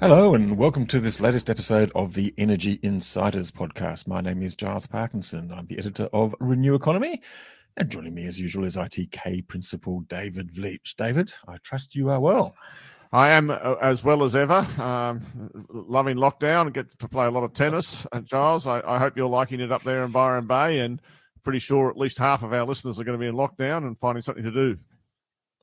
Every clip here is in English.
Hello, and welcome to this latest episode of the Energy Insiders podcast. My name is Giles Parkinson. I'm the editor of Renew Economy. And joining me, as usual, is ITK Principal David Leach. David, I trust you are well. I am uh, as well as ever. Um, loving lockdown and get to play a lot of tennis. And Giles, I, I, hope you're liking it up there in Byron Bay. And pretty sure at least half of our listeners are going to be in lockdown and finding something to do.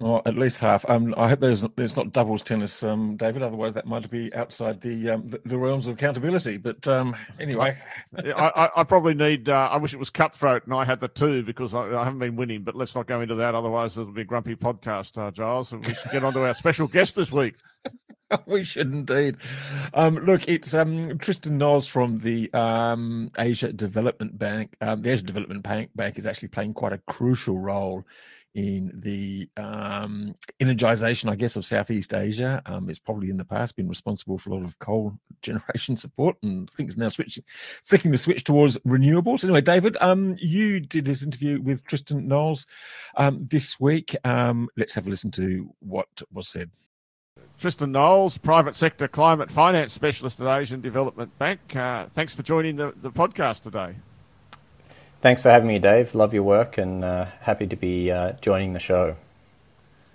Well, at least half. Um, I hope there's there's not doubles tennis, um, David. Otherwise, that might be outside the um, the, the realms of accountability. But um, anyway, I, I, I, probably need. Uh, I wish it was cutthroat and I had the two because I, I, haven't been winning. But let's not go into that. Otherwise, it'll be a grumpy podcast, uh, Giles. And we should get on to our special guest this week. we should indeed. Um, look, it's um, Tristan Knowles from the um, Asia Development Bank. Um, the Asia Development Bank, Bank is actually playing quite a crucial role in the um, energization, I guess, of Southeast Asia. Um, it's probably in the past been responsible for a lot of coal generation support, and I think it's now switching, flicking the switch towards renewables. Anyway, David, um, you did this interview with Tristan Knowles um, this week. Um, let's have a listen to what was said. Tristan Knowles, private sector climate finance specialist at Asian Development Bank. Uh, thanks for joining the, the podcast today. Thanks for having me, Dave. Love your work and uh, happy to be uh, joining the show.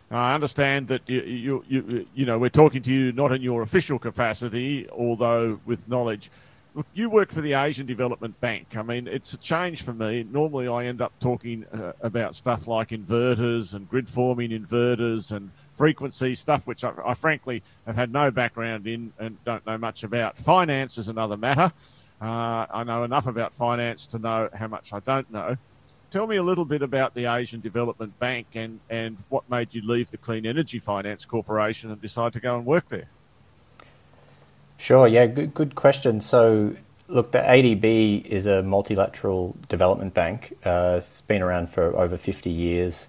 I understand that you, you, you, you know, we're talking to you not in your official capacity, although with knowledge. Look, you work for the Asian Development Bank. I mean, it's a change for me. Normally, I end up talking uh, about stuff like inverters and grid forming inverters and frequency stuff, which I, I frankly have had no background in and don't know much about. Finance is another matter. Uh, I know enough about finance to know how much I don't know. Tell me a little bit about the Asian Development Bank and, and what made you leave the Clean Energy Finance Corporation and decide to go and work there. Sure, yeah, good, good question. So, look, the ADB is a multilateral development bank. Uh, it's been around for over 50 years,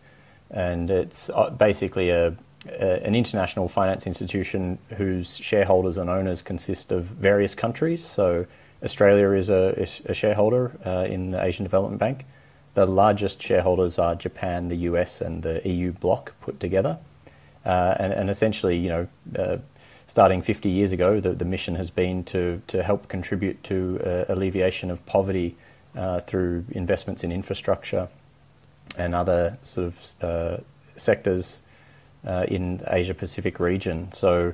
and it's uh, basically a, a, an international finance institution whose shareholders and owners consist of various countries. So, Australia is a, a shareholder uh, in the Asian Development Bank. The largest shareholders are Japan, the US, and the EU bloc put together. Uh, and, and, essentially, you know, uh, starting 50 years ago, the, the mission has been to, to help contribute to uh, alleviation of poverty uh, through investments in infrastructure and other sort of uh, sectors in Asia Pacific region. So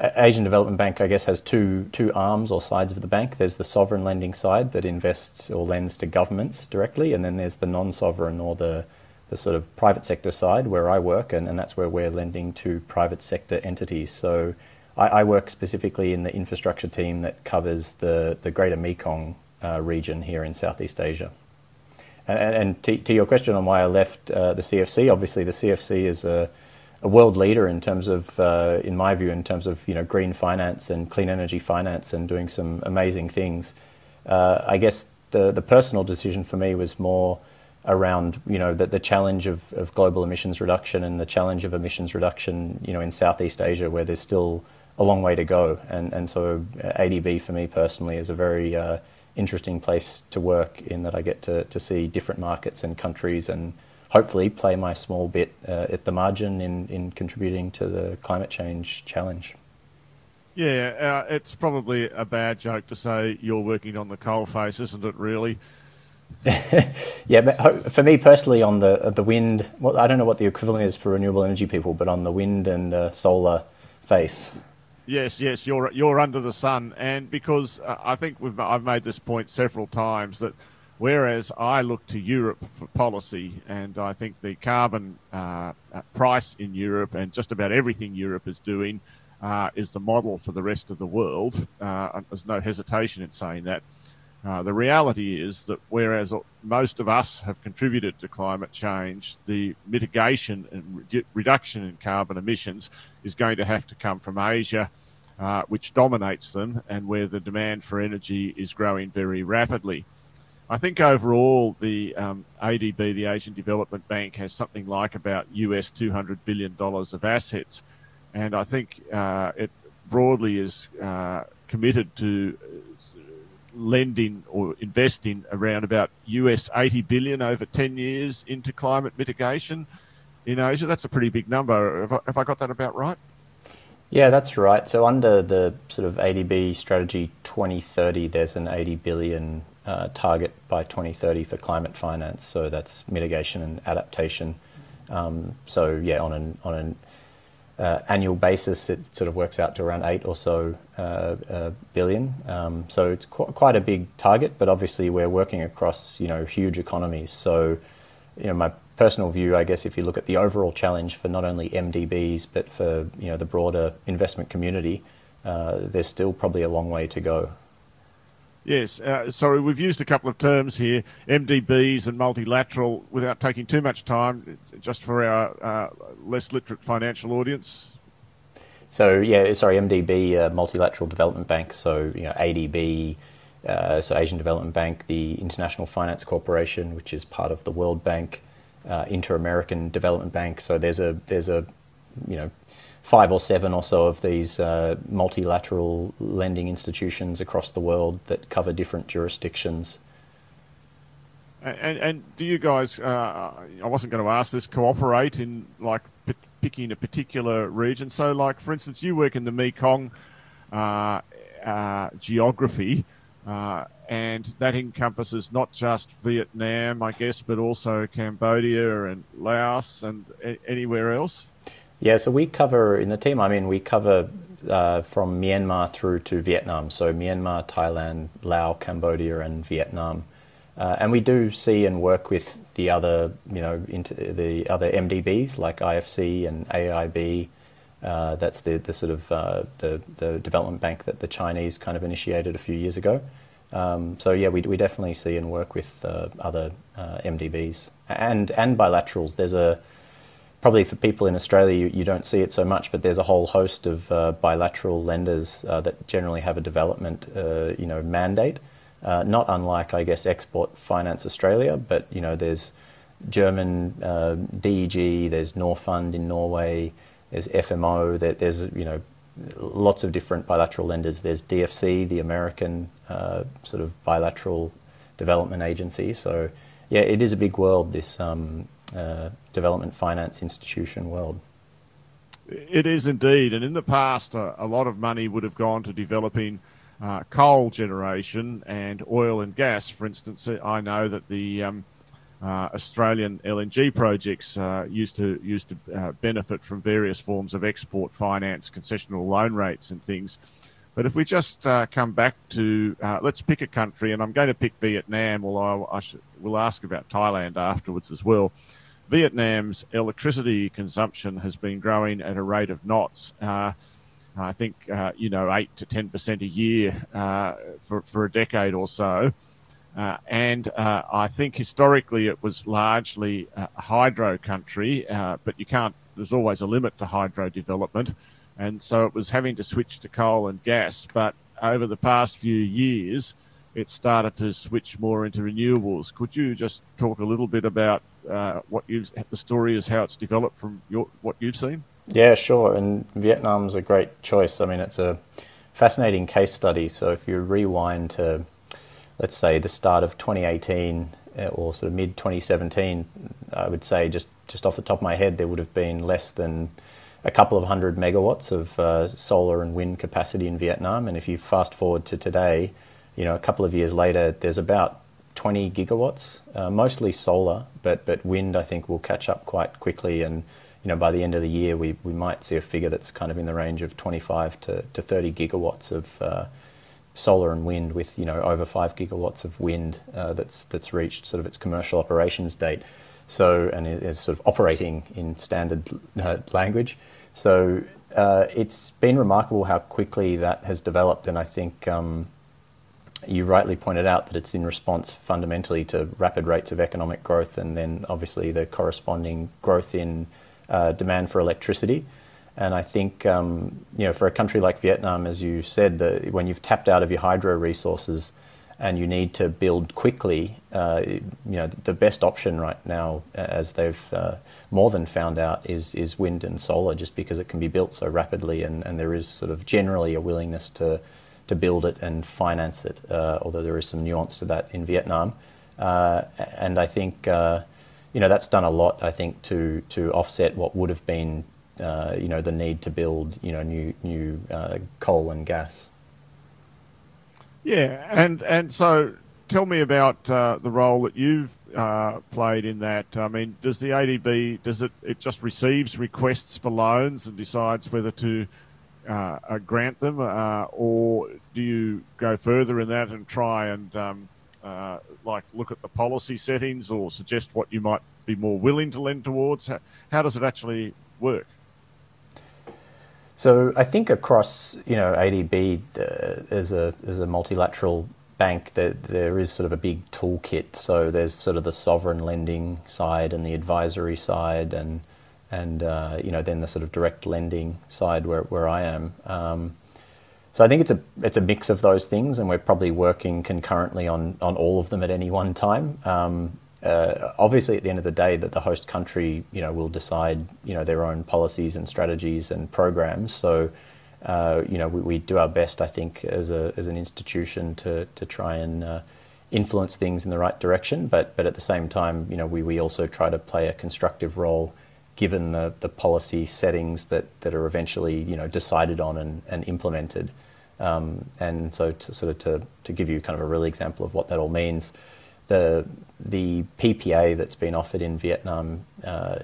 Asian Development Bank, I guess, has two two arms or sides of the bank. There's the sovereign lending side that invests or lends to governments directly, and then there's the non-sovereign or the the sort of private sector side where I work, and, and that's where we're lending to private sector entities. So I, I work specifically in the infrastructure team that covers the the Greater Mekong uh, region here in Southeast Asia. And, and to, to, your question on why I left uh, the CEFC, obviously the CEFC is a a world leader in terms of, uh, in my view, in terms of you know green finance and clean energy finance and doing some amazing things. Uh, I guess the the personal decision for me was more around you know the, the challenge of, of global emissions reduction and the challenge of emissions reduction you know in Southeast Asia where there's still a long way to go and and so ADB for me personally is a very uh, interesting place to work in that I get to to see different markets and countries and hopefully play my small bit uh, at the margin in, in contributing to the climate change challenge. Yeah, uh, it's probably a bad joke to say you're working on the coal face, isn't it? Really? yeah, for me personally, on the uh, the wind, well, I don't know what the equivalent is for renewable energy people, but on the wind and uh, solar face. Yes, yes, you're you're under the sun, and because uh, I think we've I've made this point several times that Whereas I look to Europe for policy, and I think the carbon uh, uh, price in Europe and just about everything Europe is doing uh, is the model for the rest of the world. Uh, there's no hesitation in saying that. Uh, the reality is that whereas most of us have contributed to climate change, the mitigation and re- reduction in carbon emissions is going to have to come from Asia, uh, which dominates them, and where the demand for energy is growing very rapidly. I think overall the um, ADB, the Asian Development Bank, has something like about US two hundred billion dollars of assets, and I think uh, it broadly is uh, committed to lending or investing around about US 80 billion over 10 years into climate mitigation in Asia. That's a pretty big number. Have I, have I got that about right? Yeah, that's right. So under the sort of ADB strategy 2030, there's an 80 billion uh, target by 2030 for climate finance. So that's mitigation and adaptation. Um, so yeah, on an on an uh, annual basis, it sort of works out to around eight or so uh, uh, billion. Um, so it's qu- quite a big target, but obviously we're working across you know huge economies. So you know my personal view, I guess, if you look at the overall challenge for not only MDBs but for you know the broader investment community, uh, there's still probably a long way to go. Yes, uh, sorry, we've used a couple of terms here, MDBs and multilateral, without taking too much time, just for our uh, less literate financial audience. So yeah, sorry, MDB, uh, Multilateral Development Bank. So you know, ADB, uh, so Asian Development Bank, the International Finance Corporation, which is part of the World Bank, uh, Inter-American Development Bank. So there's a there's a you know five or seven or so of these uh, multilateral lending institutions across the world that cover different jurisdictions. And, and do you guys? Uh, I wasn't going to ask this. Cooperate in like p- picking a particular region. So, like for instance, you work in the Mekong uh, uh geography, uh, and that encompasses not just Vietnam, I guess, but also Cambodia and Laos and a- anywhere else. Yeah, so we cover in the team. I mean, we cover uh, from Myanmar through to Vietnam. So Myanmar, Thailand, Laos, Cambodia, and Vietnam. Uh, and we do see and work with the other, you know, the other MDBs like IFC and AIIB. Uh, that's the, the sort of uh, the, the development bank that the Chinese kind of initiated a few years ago. Um, so yeah, we, we definitely see and work with uh, other uh, MDBs and and bilaterals. There's a probably for people in Australia, you, you, don't see it so much, but there's a whole host of uh, bilateral lenders uh, that generally have a development, uh, you know, mandate. Uh, not unlike, I guess, Export Finance Australia, but you know, there's German uh, DEG, there's Norfund in Norway, there's FMO, there, there's you know, lots of different bilateral lenders. There's DFC, the American uh, sort of bilateral development agency. So yeah, it is a big world. This um, uh, development finance institution world. It is indeed, and in the past, uh, a lot of money would have gone to developing uh, coal generation and oil and gas. For instance, I know that the um, uh, Australian LNG projects uh, used to used to uh, benefit from various forms of export finance, concessional loan rates, and things. But if we just uh, come back to, uh, let's pick a country, and I'm going to pick Vietnam, although I should, we'll ask about Thailand afterwards as well. Vietnam's electricity consumption has been growing at a rate of knots. Uh, I think uh, you know eight to ten percent a year uh, for for a decade or so, uh, and uh, I think historically it was largely a hydro country, uh, but you can't. There's always a limit to hydro development, and so it was having to switch to coal and gas. But over the past few years, it started to switch more into renewables. Could you just talk a little bit about uh, what you the story is how it's developed from your what you've seen? Yeah, sure. And Vietnam's a great choice. I mean, it's a fascinating case study. So if you rewind to, let's say, the start of 2018 uh, or sort of mid 2017, I would say just just off the top of my head, there would have been less than a couple of hundred megawatts of uh, solar and wind capacity in Vietnam. And if you fast forward to today, you know, a couple of years later, there's about 20 gigawatts, uh, mostly solar, but but wind I think will catch up quite quickly, and you know by the end of the year we, we might see a figure that's kind of in the range of 25 to, to 30 gigawatts of uh, solar and wind, with you know over five gigawatts of wind uh, that's that's reached sort of its commercial operations date. So and is sort of operating in standard uh, language. So uh, it's been remarkable how quickly that has developed, and I think. Um, you rightly pointed out that it's in response fundamentally to rapid rates of economic growth and then obviously the corresponding growth in uh, demand for electricity. And I think, um, you know, for a country like Vietnam, as you said, the, when you've tapped out of your hydro resources and you need to build quickly, uh, you know, the best option right now, as they've uh, more than found out, is is wind and solar, just because it can be built so rapidly, and, and there is sort of generally a willingness to to build it and finance it. Uh, although there is some nuance to that in Vietnam, uh, and I think uh, you know that's done a lot. I think to to offset what would have been uh, you know the need to build you know new new coal and gas. Yeah, and and so tell me about uh, the role that you've uh, played in that. I mean, does the ADB does it it just receives requests for loans and decides whether to uh, uh grant them, uh, or do you go further in that and try and um, uh, like look at the policy settings or suggest what you might be more willing to lend towards? How, how does it actually work? So I think across you know ADB the, as a as a multilateral bank that there is sort of a big toolkit. So there's sort of the sovereign lending side and the advisory side and and uh, you know then the sort of direct lending side where where I am. Um, so I think it's a it's a mix of those things, and we're probably working concurrently on on all of them at any one time. Um, uh, obviously, at the end of the day, that the host country, you know, will decide, you know, their own policies and strategies and programs. So, uh, you know, we, we, do our best, I think, as a as an institution to to try and uh, influence things in the right direction. But but at the same time, you know, we, we also try to play a constructive role, given the, the policy settings that, that are eventually, you know, decided on and, and implemented. Um, and so, to sort of to to give you kind of a real example of what that all means the the PPA that's been offered in Vietnam, uh,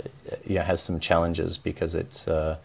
you know, has some challenges because it's, uh,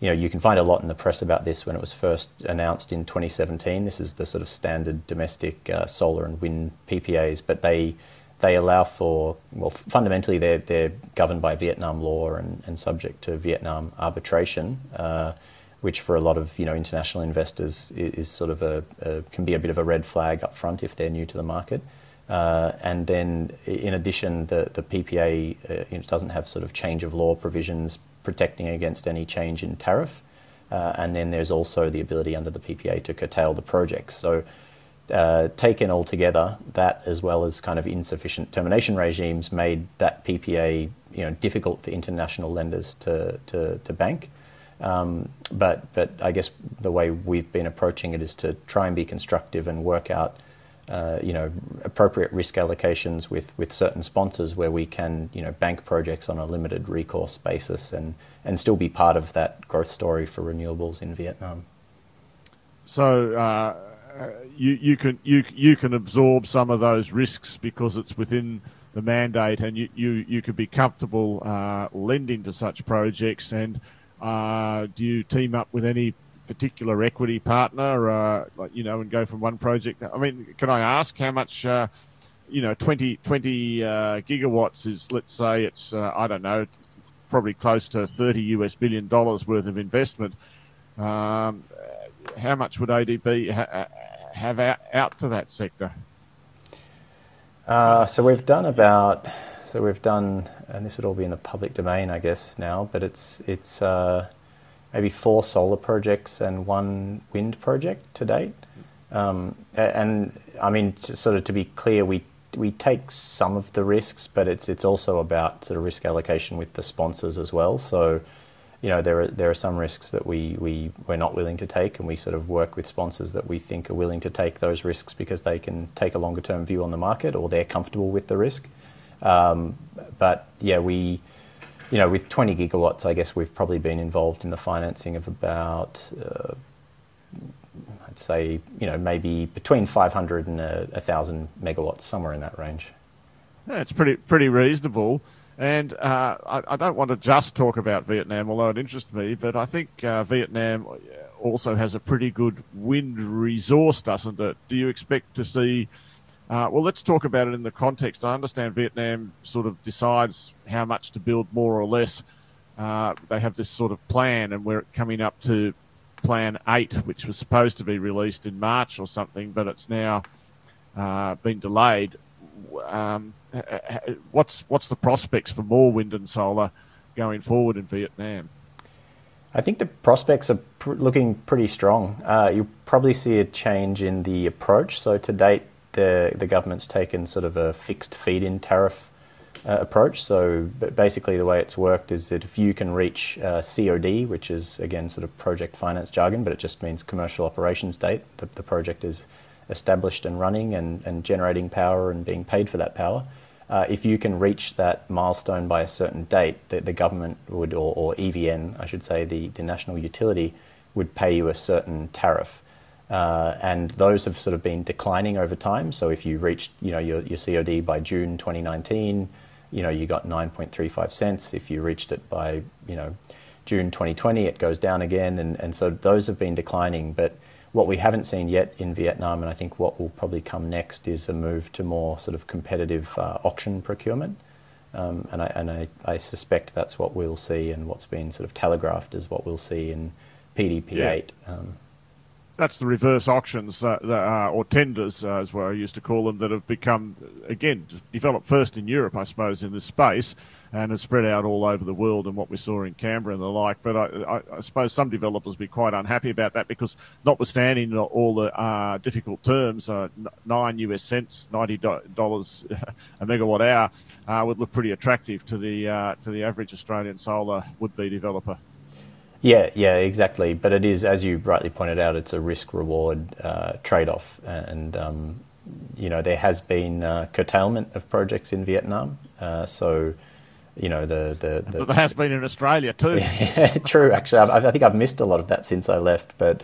you know, you can find a lot in the press about this when it was first announced in 2017. This is the sort of standard domestic uh, solar and wind PPAs, but they they allow for well, fundamentally they're they're governed by Vietnam law and, and subject to Vietnam arbitration. Uh, which for a lot of you know international investors is, is sort of a, a, can be a bit of a red flag up front if they're new to the market. Uh, and then, in addition, the, the PPA uh, doesn't have sort of change of law provisions protecting against any change in tariff. Uh, and then there's also the ability under the PPA to curtail the projects. So, uh, taken all together, that as well as kind of insufficient termination regimes made that PPA you know difficult for international lenders to to, to bank. Um, but but I guess the way we've been approaching it is to try and be constructive and work out uh, you know, appropriate risk allocations with, with certain sponsors where we can, you know, bank projects on a limited recourse basis and, and still be part of that growth story for renewables in Vietnam. So uh, you, you, can, you, you can absorb some of those risks because it's within the mandate and you, you, you could be comfortable uh, lending to such projects and uh, do you team up with any particular equity partner, uh, like, you know, and go from one project. I mean, can I ask how much, uh, you know, 20, 20 uh, gigawatts is, let's say it's, uh, I don't know, probably close to 30 US billion dollars worth of investment. Um, how much would ADB have out, out, to that sector? Uh, so we've done about, so we've done, and this would all be in the public domain, I guess now, but it's, it's, uh, maybe four solar projects and one wind project to date. Um, and I mean, sort of to be clear, we we take some of the risks, but it's it's also about sort of risk allocation with the sponsors as well. So, you know, there are there are some risks that we we we're not willing to take, and we sort of work with sponsors that we think are willing to take those risks because they can take a longer term view on the market or they're comfortable with the risk. Um, but yeah, we you know, with 20 gigawatts, I guess we've probably been involved in the financing of about, uh, I'd say, you know, maybe between 500 and a, 1,000 megawatts, somewhere in that range. That's pretty pretty reasonable. And uh, I, I, don't want to just talk about Vietnam, although it interests me, but I think uh, Vietnam also has a pretty good wind resource, doesn't it? Do you expect to see uh, well, let's talk about it in the context. I understand Vietnam sort of decides how much to build more or less. Uh, they have this sort of plan, and we're coming up to Plan 8, which was supposed to be released in March or something, but it's now uh, been delayed. Um, what's what's the prospects for more wind and solar going forward in Vietnam? I think the prospects are pr- looking pretty strong. Uh, you'll probably see a change in the approach. So to date, the the government's taken sort of a fixed feed-in tariff uh, approach. So basically, the way it's worked is that if you can reach uh, COD, which is again sort of project finance jargon, but it just means commercial operations date, the, the project is established and running and, and generating power and being paid for that power. Uh, if you can reach that milestone by a certain date, the, the government would, or, or, EVN, I should say, the, the national utility, would pay you a certain tariff. Uh, and those have sort of been declining over time. So if you reached, you know, your, your COD by June 2019, you know, you got 9.35 cents. If you reached it by, you know, June 2020, it goes down again. And, and so those have been declining. But what we haven't seen yet in Vietnam, and I think what will probably come next, is a move to more sort of competitive uh, auction procurement. Um, and I, and I, I, suspect that's what we'll see, and what's been sort of telegraphed as what we'll see in PDP8. Yeah. Um, that's the reverse auctions uh, uh, or tenders, uh, as well I used to call them, that have become again developed first in Europe, I suppose, in this space, and has spread out all over the world. And what we saw in Canberra and the like. But I, I, I suppose some developers will be quite unhappy about that because, notwithstanding all the uh, difficult terms, uh, nine US cents, ninety dollars a megawatt hour, uh, would look pretty attractive to the to the average Australian solar would-be developer. Yeah, yeah, exactly. But it is, as you rightly pointed out, it's a risk reward uh, trade off. And, um, you know, there has been uh, curtailment of projects in Vietnam. Uh, so, you know, the. the, the there has been in Australia too. Yeah, true, actually. I, I, think I've missed a lot of that since I left. But,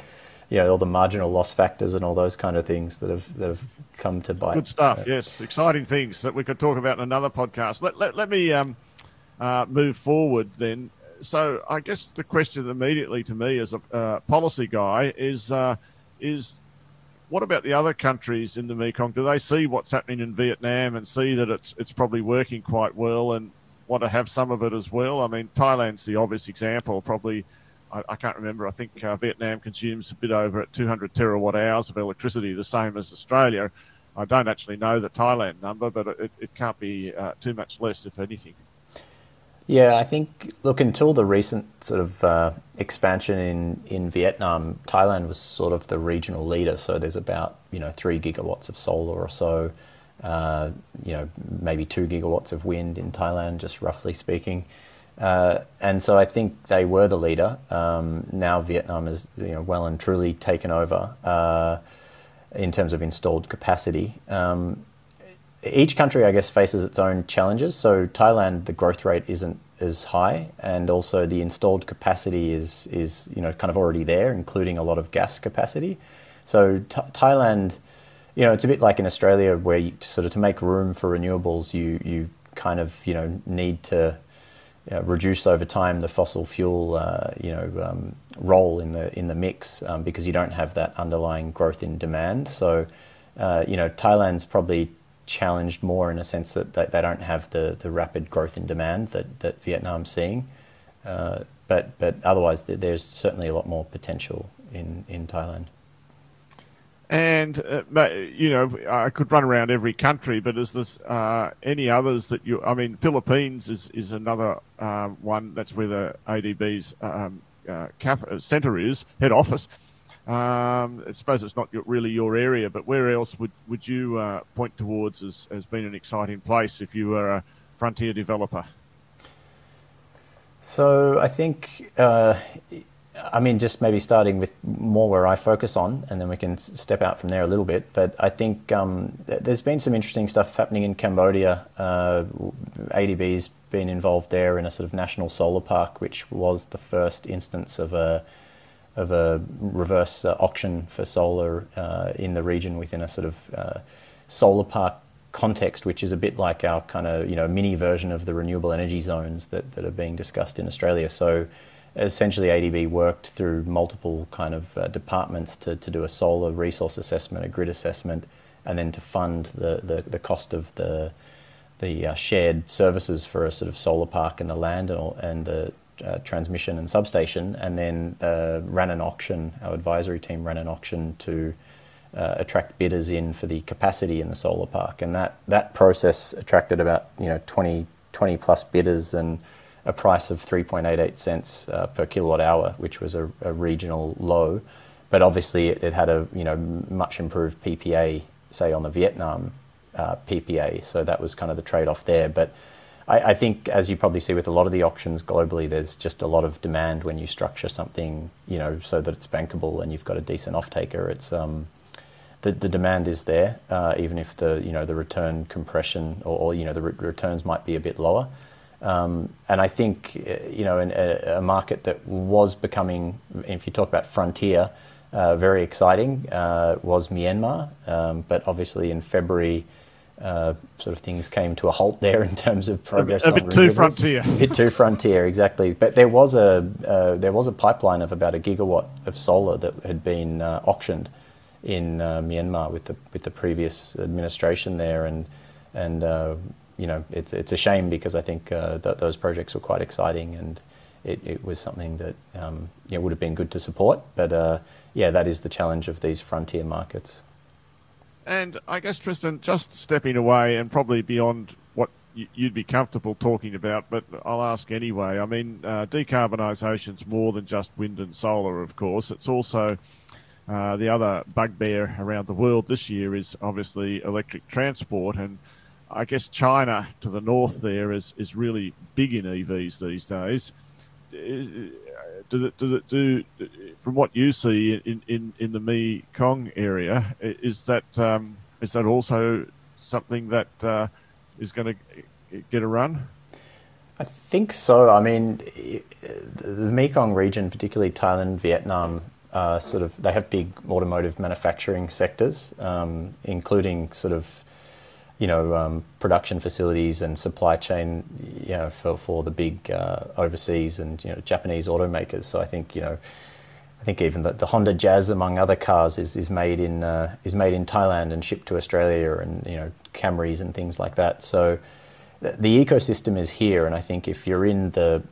you know, all the marginal loss factors and all those kind of things that have, that have come to bite. Good stuff, yes. Exciting things that we could talk about in another podcast. Let, let, let me um, uh, move forward then so I guess the question immediately to me as a uh, policy guy is uh, is what about the other countries in the Mekong? Do they see what's happening in Vietnam and see that it's it's probably working quite well and want to have some of it as well? I mean, Thailand's the obvious example. Probably, I, I can't remember. I think uh, Vietnam consumes a bit over at 200 terawatt hours of electricity, the same as Australia. I don't actually know the Thailand number, but it, it can't be uh, too much less, if anything. Yeah, I think look until the recent sort of uh, expansion in in Vietnam, Thailand was sort of the regional leader. So there's about you know three gigawatts of solar or so, uh, you know maybe two gigawatts of wind in Thailand, just roughly speaking. Uh, and so I think they were the leader. Um, now Vietnam is you know well and truly taken over uh, in terms of installed capacity. Um, each country, I guess, faces its own challenges. So Thailand, the growth rate isn't as high, and also the installed capacity is is you know kind of already there, including a lot of gas capacity. So Th- Thailand, you know, it's a bit like in Australia, where you, sort of to make room for renewables, you you kind of you know need to know, reduce over time the fossil fuel uh, you know um, role in the in the mix um, because you don't have that underlying growth in demand. So uh, you know Thailand's probably challenged more in a sense that they, they don't have the, the rapid growth in demand that, that Vietnam's seeing. Uh, but, but otherwise, there's certainly a lot more potential in, in Thailand. And uh, you know, I could run around every country, but is this uh, any others that you? I mean, Philippines is is another uh, one. That's where the ADB's um, uh, cap, uh, center is, head office. Um, I suppose it's not really your area, but where else would, would you uh, point towards as, as being an exciting place if you were a frontier developer? So I think, I mean, just maybe starting with more where I focus on, and then we can step out from there a little bit. But I think um, there's been some interesting stuff happening in Cambodia. Uh, ADB's been involved there in a sort of national solar park, which was the first instance of a of a reverse uh, auction for solar uh, in the region within a sort of uh, solar park context, which is a bit like our kind of you know mini version of the renewable energy zones that, that are being discussed in Australia. So essentially, ADB worked through multiple kind of uh, departments to, to do a solar resource assessment, a grid assessment, and then to fund the, the, the cost of the the uh, shared services for a sort of solar park and the land and, and the uh, transmission and substation, and then uh, ran an auction. Our advisory team ran an auction to uh, attract bidders in for the capacity in the solar park, and that that process attracted about you know 20, 20 plus bidders and a price of 3.88 cents uh, per kilowatt hour, which was a, a regional low, but obviously it, it, had a you know much improved PPA say, on the Vietnam uh, PPA. So that was kind of the trade off there. But I, I, think, as you probably see with a lot of the auctions globally, there's just a lot of demand when you structure something, you know, so that it's bankable and you've got a decent off taker. It's um, the, the demand is there, uh, even if the you know the return compression or, or you know the re- returns might be a bit lower. Um, and I think uh, you know in a, a, market that was becoming, if you talk about frontier, uh, very exciting uh, was Myanmar. Um, but obviously in February, uh, sort of things came to a halt there in terms of progress. A, a bit too frontier. A bit too frontier, exactly. But there was a uh, there was a pipeline of about a gigawatt of solar that had been uh, auctioned in uh, Myanmar with the with the previous administration there, and and uh, you know it's it's a shame because I think uh, that those projects were quite exciting and it, it was something that um, you know, would have been good to support. But uh, yeah, that is the challenge of these frontier markets. And I guess Tristan, just stepping away and probably beyond what you'd be comfortable talking about, but I'll ask anyway. I mean, uh, is more than just wind and solar, of course. It's also uh, the other bugbear around the world this year is obviously electric transport, and I guess China to the north there is, is really big in EVs these days. Uh, does it does it do from what you see in, in, in the Mekong area? Is that um, is that also something that uh, is going to get a run? I think so. I mean, the Mekong region, particularly Thailand, Vietnam, uh, sort of they have big automotive manufacturing sectors, um, including sort of you know um, production facilities and supply chain, you know, for, for the big uh, overseas and you know Japanese automakers. So I think you know. I think even the, the Honda Jazz, among other cars, is, is made in uh, is made in Thailand and shipped to Australia, and you know Camrys and things like that. So the ecosystem is here, and I think if you're in the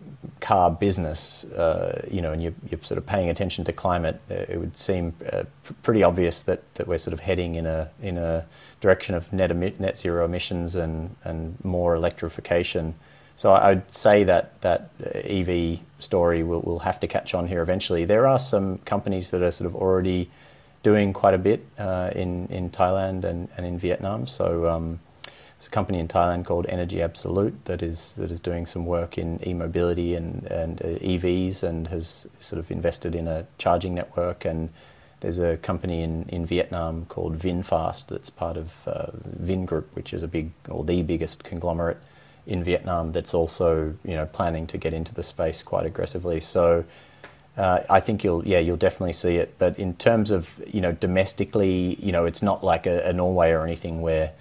car business, uh, you know, and you're, you're, sort of paying attention to climate, uh, it would seem uh, pr- pretty obvious that, that we're sort of heading in a in a direction of net net zero emissions and and more electrification. So I'd say that that EV story will, will have to catch on here eventually. There are some companies that are sort of already doing quite a bit uh, in in Thailand and, and in Vietnam. So um, it's a company in Thailand called Energy Absolute that is that is doing some work in e-mobility and and uh, EVs and has sort of invested in a charging network. And there's a company in, in Vietnam called VinFast that's part of uh, Vingroup, which is a big or the biggest conglomerate in Vietnam that's also you know planning to get into the space quite aggressively. So. Uh, I think you'll, yeah, you'll definitely see it. But in terms of, you know, domestically, you know, it's not like a, a Norway or anything where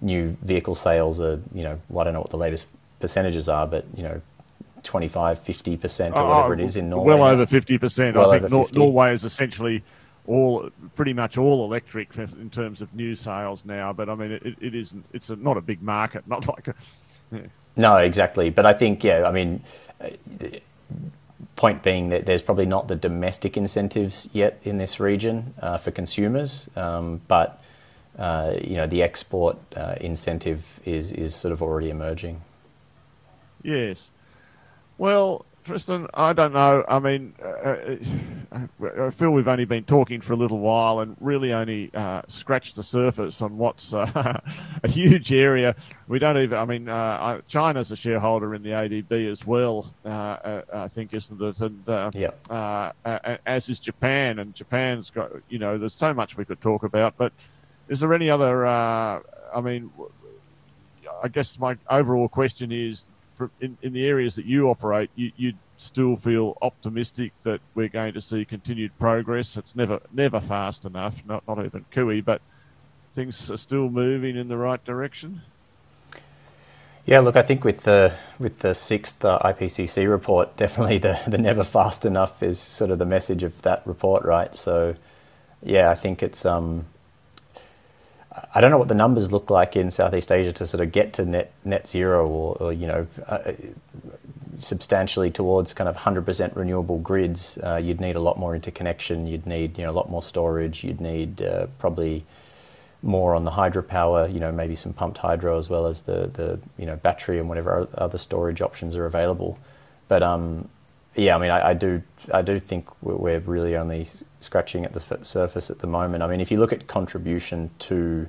new vehicle sales are, you know, well, I don't know what the latest percentages are, but, you know, 25, 50% or whatever it is in Norway. Well over 50%. Well I think Nor- Norway is essentially all pretty much all electric in terms of new sales now, but I mean, it, it isn't, it's a, not a big market, not like a. Yeah. No, exactly. But I think, yeah, I mean, point being that there's probably not the domestic incentives yet in this region uh, for consumers, um, but uh, you know, the export uh, incentive is, is sort of already emerging. Yes. Well, Tristan, I don't know. I mean, uh, uh, I feel we've only been talking for a little while and really only uh, scratched the surface on what's uh, a huge area. We don't even, I mean, uh, China's a shareholder in the ADB as well, uh, I think, isn't it? And yeah. as is Japan, and Japan's got, you know, there's so much we could talk about, but is there any other? Uh, I mean, I guess my overall question is, in, in the areas that you operate, you, you still feel optimistic that we're going to see continued progress. It's never never fast enough, not not even Kui, but things are still moving in the right direction. Yeah, look, I think with the with the sixth IPCC report, definitely the the never fast enough is sort of the message of that report, right? So, yeah, I think it's um, I don't know what the numbers look like in Southeast Asia to sort of get to net net zero or, or you know uh, substantially towards kind of 100% renewable grids. Uh, you'd need a lot more interconnection. You'd need you know a lot more storage. You'd need uh, probably more on the hydropower. You know maybe some pumped hydro as well as the the you know battery and whatever other storage options are available. But um, yeah, I mean, I, I, do, I do think we're really only scratching at the surface at the moment. I mean, if you look at contribution to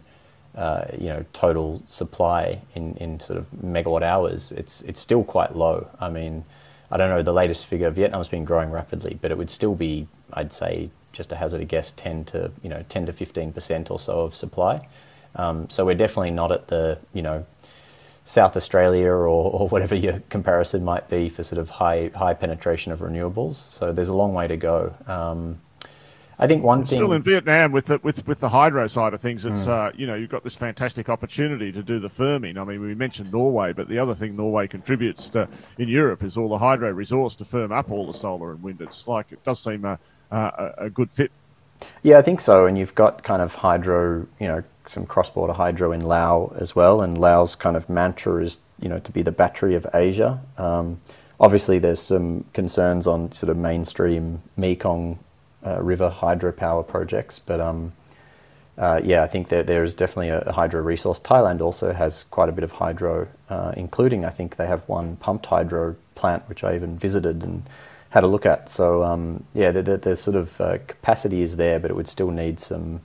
uh, you know total supply in, in sort of megawatt hours, it's it's still quite low. I mean, I don't know the latest figure. Vietnam's been growing rapidly, but it would still be, I'd say, just a hazard a guess, ten to you know ten to fifteen percent or so of supply. Um, so we're definitely not at the you know South Australia or, or whatever your comparison might be for sort of high high penetration of renewables. So there's a long way to go. Um, I think one thing still in Vietnam with the with with the hydro side of things, it's mm. uh, you know you've got this fantastic opportunity to do the firming. I mean, we mentioned Norway, but the other thing Norway contributes to in Europe is all the hydro resource to firm up all the solar and wind. It's like it does seem a a, a good fit. Yeah, I think so. And you've got kind of hydro, you know, some cross-border hydro in Laos as well. And Laos' kind of mantra is, you know, to be the battery of Asia. Um, obviously, there's some concerns on sort of mainstream Mekong uh, River hydropower projects, but um, uh, yeah, I think that there is definitely a, hydro resource. Thailand also has quite a bit of hydro, uh, including I think they have one pumped hydro plant which I even visited and had a look at. So um, yeah, the, the, the, sort of uh, capacity is there, but it would still need some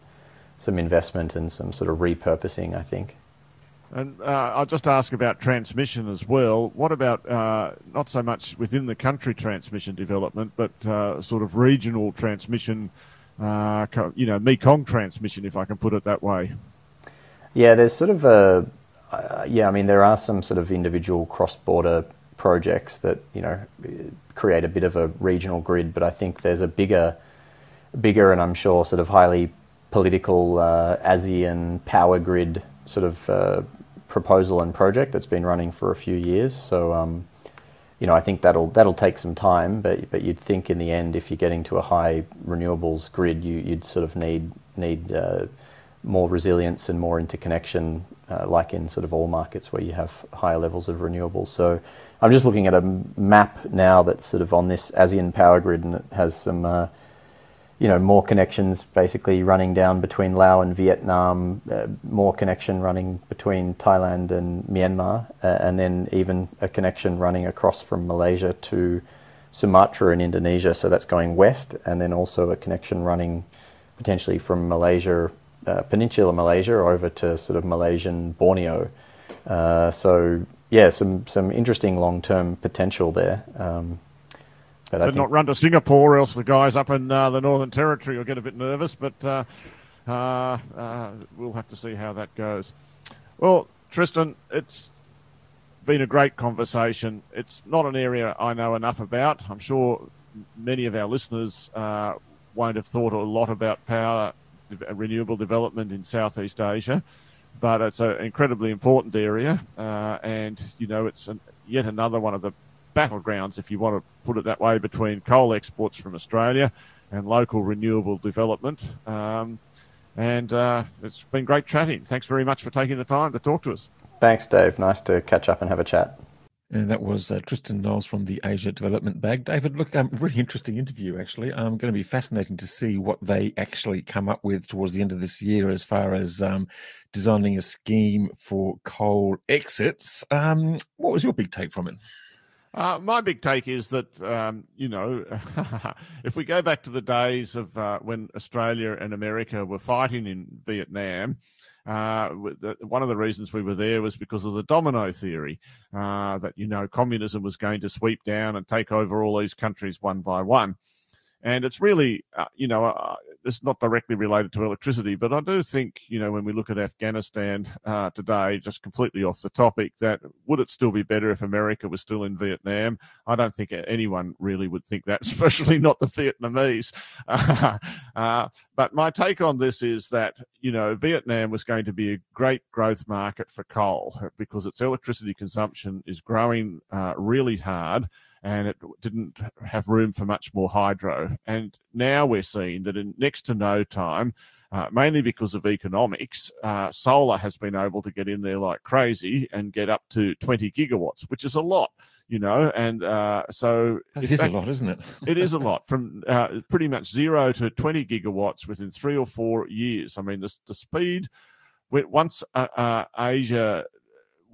some investment and some sort of repurposing, I think. And uh, I'll just ask about transmission as well. What about uh, not so much within the country transmission development, but uh, sort of regional transmission, uh, you know, Mekong transmission, if I can put it that way? Yeah, there's sort of a, uh, yeah, I mean, there are some sort of individual cross border projects that, you know, create a bit of a regional grid, but I think there's a bigger, bigger and I'm sure sort of highly political uh, ASEAN power grid sort of uh, proposal and project that's been running for a few years. So, um, you know, I think that'll that'll take some time, but but you'd think in the end, if you're getting to a high renewables grid, you, would sort of need need uh, more resilience and more interconnection, uh, like in sort of all markets where you have higher levels of renewables. So, I'm just looking at a map now that's sort of on this ASEAN power grid, and it has some uh, you know, more connections basically running down between Laos and Vietnam, uh, more connection running between Thailand and Myanmar, uh, and then even a connection running across from Malaysia to Sumatra in Indonesia. So that's going west, and then also a connection running potentially from Malaysia, uh, Peninsular Malaysia, over to sort of Malaysian Borneo. Uh, so yeah, some some interesting long term potential there. Um, but, but not run to Singapore, or else the guys up in uh, the Northern Territory will get a bit nervous. But uh, uh, uh, we'll have to see how that goes. Well, Tristan, it's been a great conversation. It's not an area I know enough about. I'm sure many of our listeners uh, won't have thought a lot about power renewable development in Southeast Asia, but it's an incredibly important area, uh, and you know it's an, yet another one of the battlegrounds, if you want to put it that way, between coal exports from Australia and local renewable development. Um, and uh, it's been great chatting. Thanks very much for taking the time to talk to us. Thanks, Dave. Nice to catch up and have a chat. And that was uh, Tristan Knowles from the Asia Development Bank. David, look, um, really interesting interview, actually. I'm um, going to be fascinating to see what they actually come up with towards the end of this year as far as um, designing a scheme for coal exits. Um, what was your big take from it? Uh, my big take is that, um, you know, if we go back to the days of uh, when Australia and America were fighting in Vietnam, uh, one of the reasons we were there was because of the domino theory uh, that, you know, communism was going to sweep down and take over all these countries one by one. And it's really, uh, you know, uh, it's not directly related to electricity, but I do think, you know, when we look at Afghanistan uh, today, just completely off the topic, that would it still be better if America was still in Vietnam? I don't think anyone really would think that, especially not the Vietnamese. Uh, but my take on this is that, you know, Vietnam was going to be a great growth market for coal because its electricity consumption is growing uh, really hard and it didn't have room for much more hydro. And now we're seeing that in next to no time, uh, mainly because of economics, uh, solar has been able to get in there like crazy and get up to 20 gigawatts, which is a lot, you know. And uh, so it is a lot, isn't it? it is a lot from uh, pretty much zero to 20 gigawatts within three or four years. I mean, the, the speed once uh, uh, Asia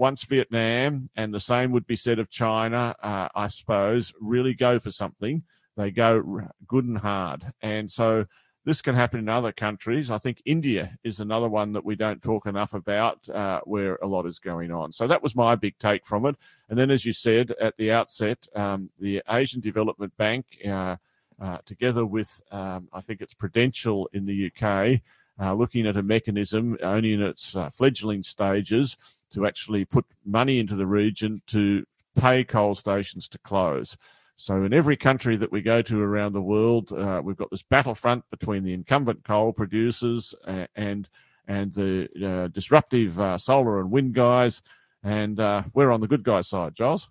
once Vietnam, and the same would be said of China, uh, I suppose, really go for something, they go good and hard. And so this can happen in other countries. I think India is another one that we don't talk enough about, uh, where a lot is going on. So that was my big take from it. And then, as you said at the outset, um, the Asian Development Bank, uh, uh, together with um, I think it's Prudential in the UK, uh, looking at a mechanism only in its uh, fledgling stages to actually put money into the region to pay coal stations to close. So, in every country that we go to around the world, uh, we've got this battlefront between the incumbent coal producers and and the uh, disruptive uh, solar and wind guys, and uh, we're on the good guys' side, Giles.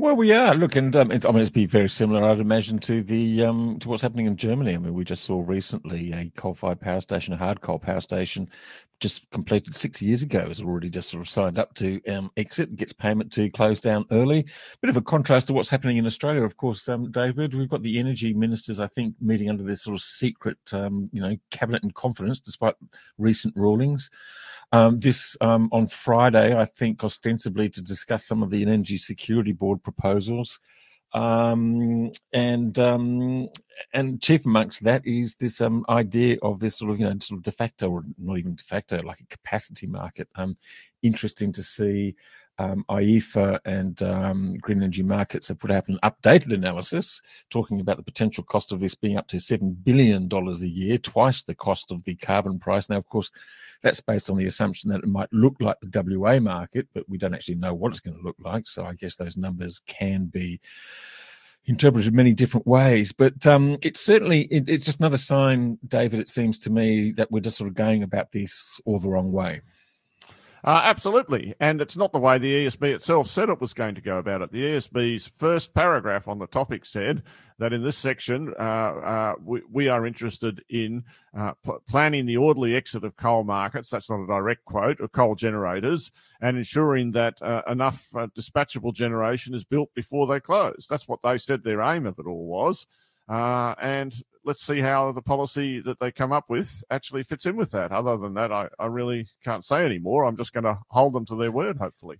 Well, we are. Look, and um, it's, I mean, it's be very similar, I'd imagine, to the um, to what's happening in Germany. I mean, we just saw recently a coal-fired power station, a hard coal power station, just completed six years ago, has already just sort of signed up to um, exit, gets payment to close down early. Bit of a contrast to what's happening in Australia, of course, um, David. We've got the energy ministers, I think, meeting under this sort of secret, um, you know, cabinet in confidence, despite recent rulings. Um, this um, on Friday, I think, ostensibly to discuss some of the Energy Security Board proposals. Um, and um, and chief amongst that is this um, idea of this sort of you know sort of de facto or not even de facto like a capacity market. Um, interesting to see um, IEEFA and um, Green Energy Markets have put out an updated analysis talking about the potential cost of this being up to $7 billion a year, twice the cost of the carbon price. Now, of course, that's based on the assumption that it might look like the WA market, but we don't actually know what it's going to look like. So I guess those numbers can be interpreted many different ways. But um, it's certainly it, it's just another sign, David. It seems to me that we're just sort of going about this all the wrong way. Uh, absolutely. And it's not the way the ESB itself said it was going to go about it. The ESB's first paragraph on the topic said that in this section, uh, uh, we, we, are interested in uh, pl- planning the orderly exit of coal markets. That's not a direct quote of coal generators and ensuring that uh, enough uh, dispatchable generation is built before they close. That's what they said their aim of it all was. And let's see how the policy that they come up with actually fits in with that. Other than that, I, I really can't say anymore. I'm just going to hold them to their word, hopefully.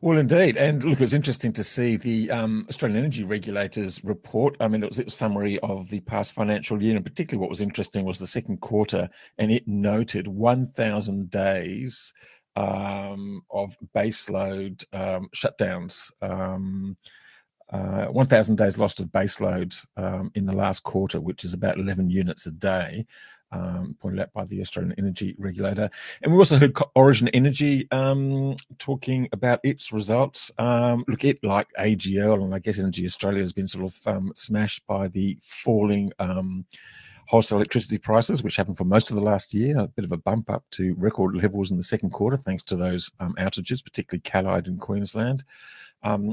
Well, indeed. And look, it was interesting to see the um, Australian Energy Regulators report. I mean, it was, it was a summary of the past financial year, and particularly what was interesting was the second quarter, and it noted 1,000 days um, of baseload um, shutdowns. Uh, 1,000 days lost of baseload um, in the last quarter, which is about 11 units a day, um, pointed out by the Australian Energy Regulator. And we also heard Origin Energy um, talking about its results. Um, look, it, like AGL and I guess Energy Australia, has been sort of um, smashed by the falling um, wholesale electricity prices, which happened for most of the last year, a bit of a bump up to record levels in the second quarter, thanks to those outages, particularly Callide in Queensland.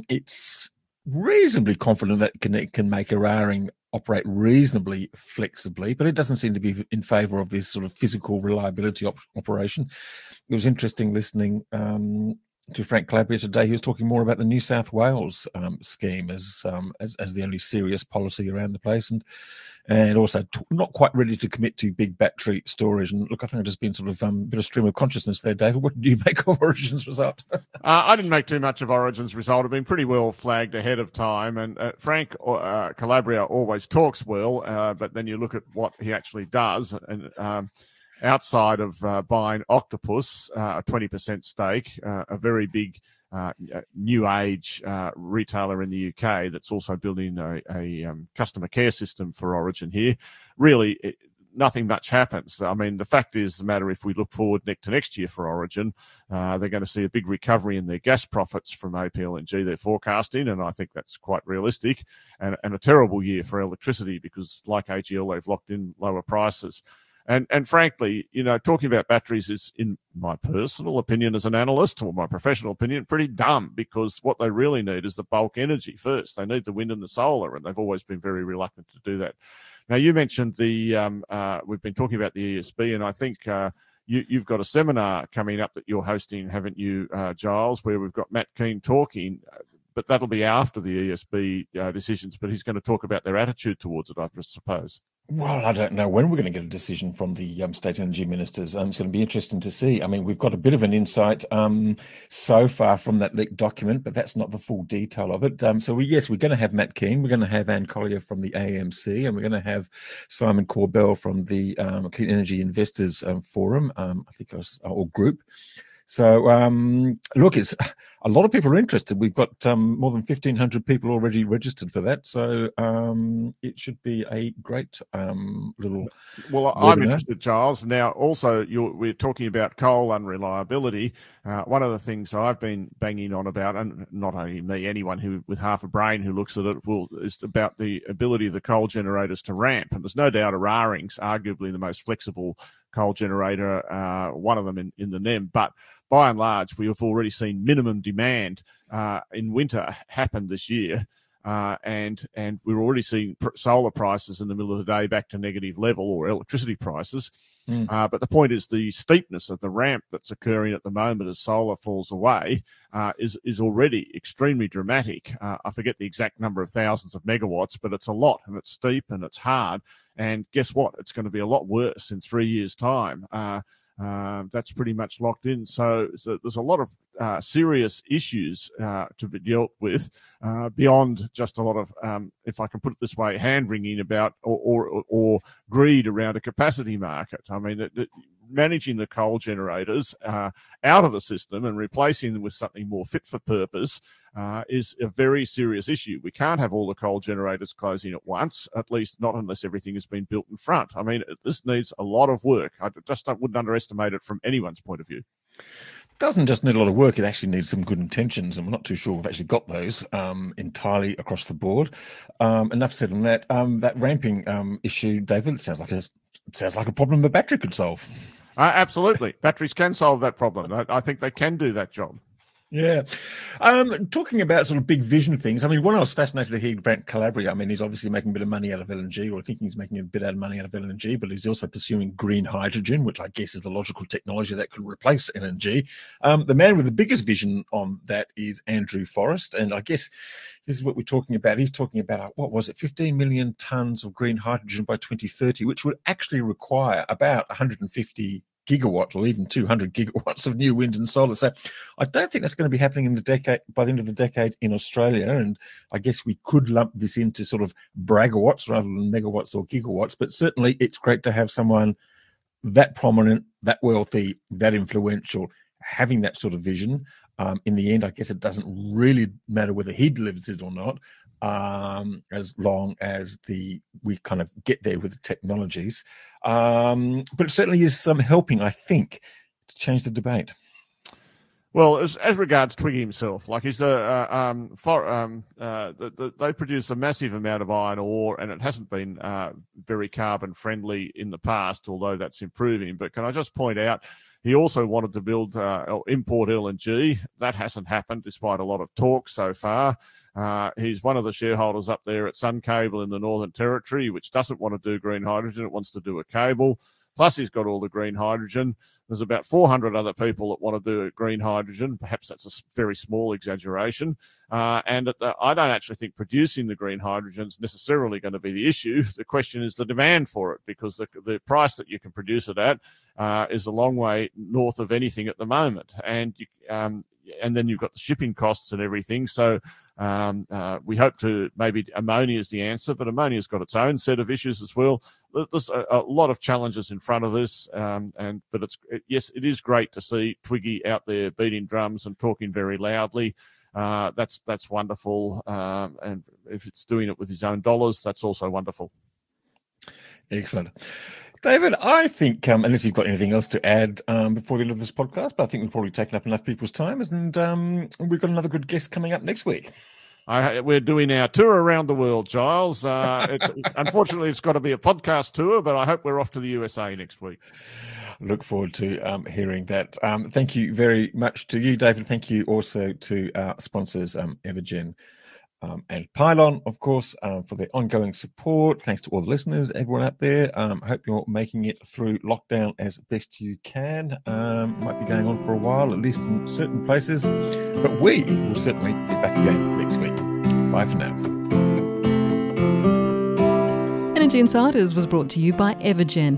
It's reasonably confident that it can, it can make Eraring operate reasonably flexibly, but it doesn't seem to be in favour of this sort of physical reliability op- operation. It was interesting listening um, to Frank Calabria today. He was talking more about the New South Wales um, scheme as, um, as as the only serious policy around the place, and and also t- not quite ready to commit to big battery storage. And look, I think I've just been sort of um, a bit of stream of consciousness there, David. What do you make of Origin's result? uh, I didn't make too much of Origin's result. I've been pretty well flagged ahead of time. And uh, Frank uh, Calabria always talks well, uh, but then you look at what he actually does. And um, outside of uh, buying Octopus, uh, a 20% stake, a very big uh, new age uh, retailer in the UK that's also building a, a um, customer care system for Origin here. Really, it, nothing much happens. I mean, the fact is, the matter if we look forward next to next year for Origin, uh, they're going to see a big recovery in their gas profits from APLNG. They're forecasting, and I think that's quite realistic. And, and a terrible year for electricity because, like AGL, they've locked in lower prices. And and frankly, you know, talking about batteries is, in my personal opinion as an analyst or my professional opinion, pretty dumb because what they really need is the bulk energy first. They need the wind and the solar, and they've always been very reluctant to do that. Now, you mentioned the um, uh, we've been talking about the ESB, and I think. Uh, you, have got a seminar coming up that you're hosting, haven't you, uh, Giles? Where we've got Matt Kean talking, but that'll be after the ESB uh, decisions. But he's going to talk about their attitude towards it, I suppose. Well, I don't know when we're going to get a decision from the um, state energy ministers. Um, it's going to be interesting to see. I mean, we've got a bit of an insight um, so far from that leaked document, but that's not the full detail of it. Um, so, we, yes, we're going to have Matt Kean, we're going to have Anne Collyer from the AEMC, and we're going to have Simon Corbell from the um, Clean Energy Investors um, Forum, I think, was, or group. So, look, it's a lot of people are interested. We've got um, more than 1,500 people already registered for that. So, um, it should be a great um, little. Well, webinar. I'm interested, Charles. Now, also, we're talking about coal unreliability. Uh, one of the things I've been banging on about, and not only me, anyone who with half a brain who looks at it will, is about the ability of the coal generators to ramp. And there's no doubt Eraring's arguably the most flexible coal generator, uh, one of them in, in the NEM. But by and large, we have already seen minimum demand uh, in winter happened this year. Uh, and and we're already seeing pr- solar prices in the middle of the day back to negative level or electricity prices. Mm. Uh, but the point is the steepness of the ramp that's occurring at the moment as solar falls away uh, is is already extremely dramatic. Uh, I forget the exact number of thousands of megawatts, but it's a lot and it's steep and it's hard. And guess what? It's going to be a lot worse in three years' time. Uh, uh, that's pretty much locked in. So, so there's a lot of uh, serious issues uh, to be dealt with uh, beyond just a lot of, um, if I can put it this way, hand wringing about or, or, or, greed around a capacity market. I mean, it, it, managing the coal generators uh, out of the system and replacing them with something more fit for purpose uh, is a very serious issue. We can't have all the coal generators closing at once, at least not unless everything has been built in front. I mean, this needs a lot of work. I just wouldn't underestimate it from anyone's point of view. Doesn't just need a lot of work, it actually needs some good intentions, and we're not too sure we've actually got those um, entirely across the board. Um, enough said on that. Um, that ramping um, issue, David, sounds like a sounds like a problem a battery could solve. Uh, absolutely. Batteries can solve that problem. I, I think they can do that job. Yeah. Um, talking about sort of big vision things, I mean, when I was fascinated to hear Frank Calabria, I mean, he's obviously making a bit of money out of LNG, or thinking he's making a bit out of money out of LNG, but he's also pursuing green hydrogen, which I guess is the logical technology that could replace LNG. Um, the man with the biggest vision on that is Andrew Forrest. And I guess this is what we're talking about. He's talking about, what was it, 15 million tons of green hydrogen by 2030, which would actually require about 150 gigawatts or even 200 gigawatts of new wind and solar. So I don't think that's going to be happening in the decade by the end of the decade in Australia. And I guess we could lump this into sort of bragawatts rather than megawatts or gigawatts. But certainly it's great to have someone that prominent, that wealthy, that influential, having that sort of vision. Um, in the end, I guess it doesn't really matter whether he delivers it or not um, as long as the we kind of get there with the technologies. Um, but it certainly is some helping, I think, to change the debate. Well, as, as regards Twiggy himself, like he's a uh, um, for, um, uh, the, the, they produce a massive amount of iron ore, and it hasn't been uh, very carbon friendly in the past, although that's improving. But can I just point out? He also wanted to build uh, or import LNG. That hasn't happened, despite a lot of talk so far. Uh, he's one of the shareholders up there at Sun Cable in the Northern Territory, which doesn't want to do green hydrogen. It wants to do a cable. Plus, he's got all the green hydrogen. There's about 400 other people that want to do green hydrogen. Perhaps that's a very small exaggeration. Uh, and the, I don't actually think producing the green hydrogen is necessarily going to be the issue. The question is the demand for it, because the, the price that you can produce it at uh, is a long way north of anything at the moment. And you, um, and then you've got the shipping costs and everything. So um, uh, we hope to maybe ammonia is the answer, but ammonia's got its own set of issues as well. There's a, a lot of challenges in front of this, um, and but it's it, yes, it is great to see Twiggy out there beating drums and talking very loudly. Uh, that's that's wonderful, um, and if it's doing it with his own dollars, that's also wonderful. Excellent. David, I think, um, unless you've got anything else to add um, before the end of this podcast, but I think we've probably taken up enough people's time, and um, we've got another good guest coming up next week. I, we're doing our tour around the world, Giles. Uh, it's, unfortunately, it's got to be a podcast tour, but I hope we're off to the USA next week. Look forward to um, hearing that. Um, thank you very much to you, David. Thank you also to our sponsors, um, Evergen um, and Pylon, of course, um, for their ongoing support. Thanks to all the listeners, everyone out there. Um, hope you're making it through lockdown as best you can. Um, might be going on for a while, at least in certain places, but we will certainly be back again next week. Bye for now. Energy Insiders was brought to you by Evergen,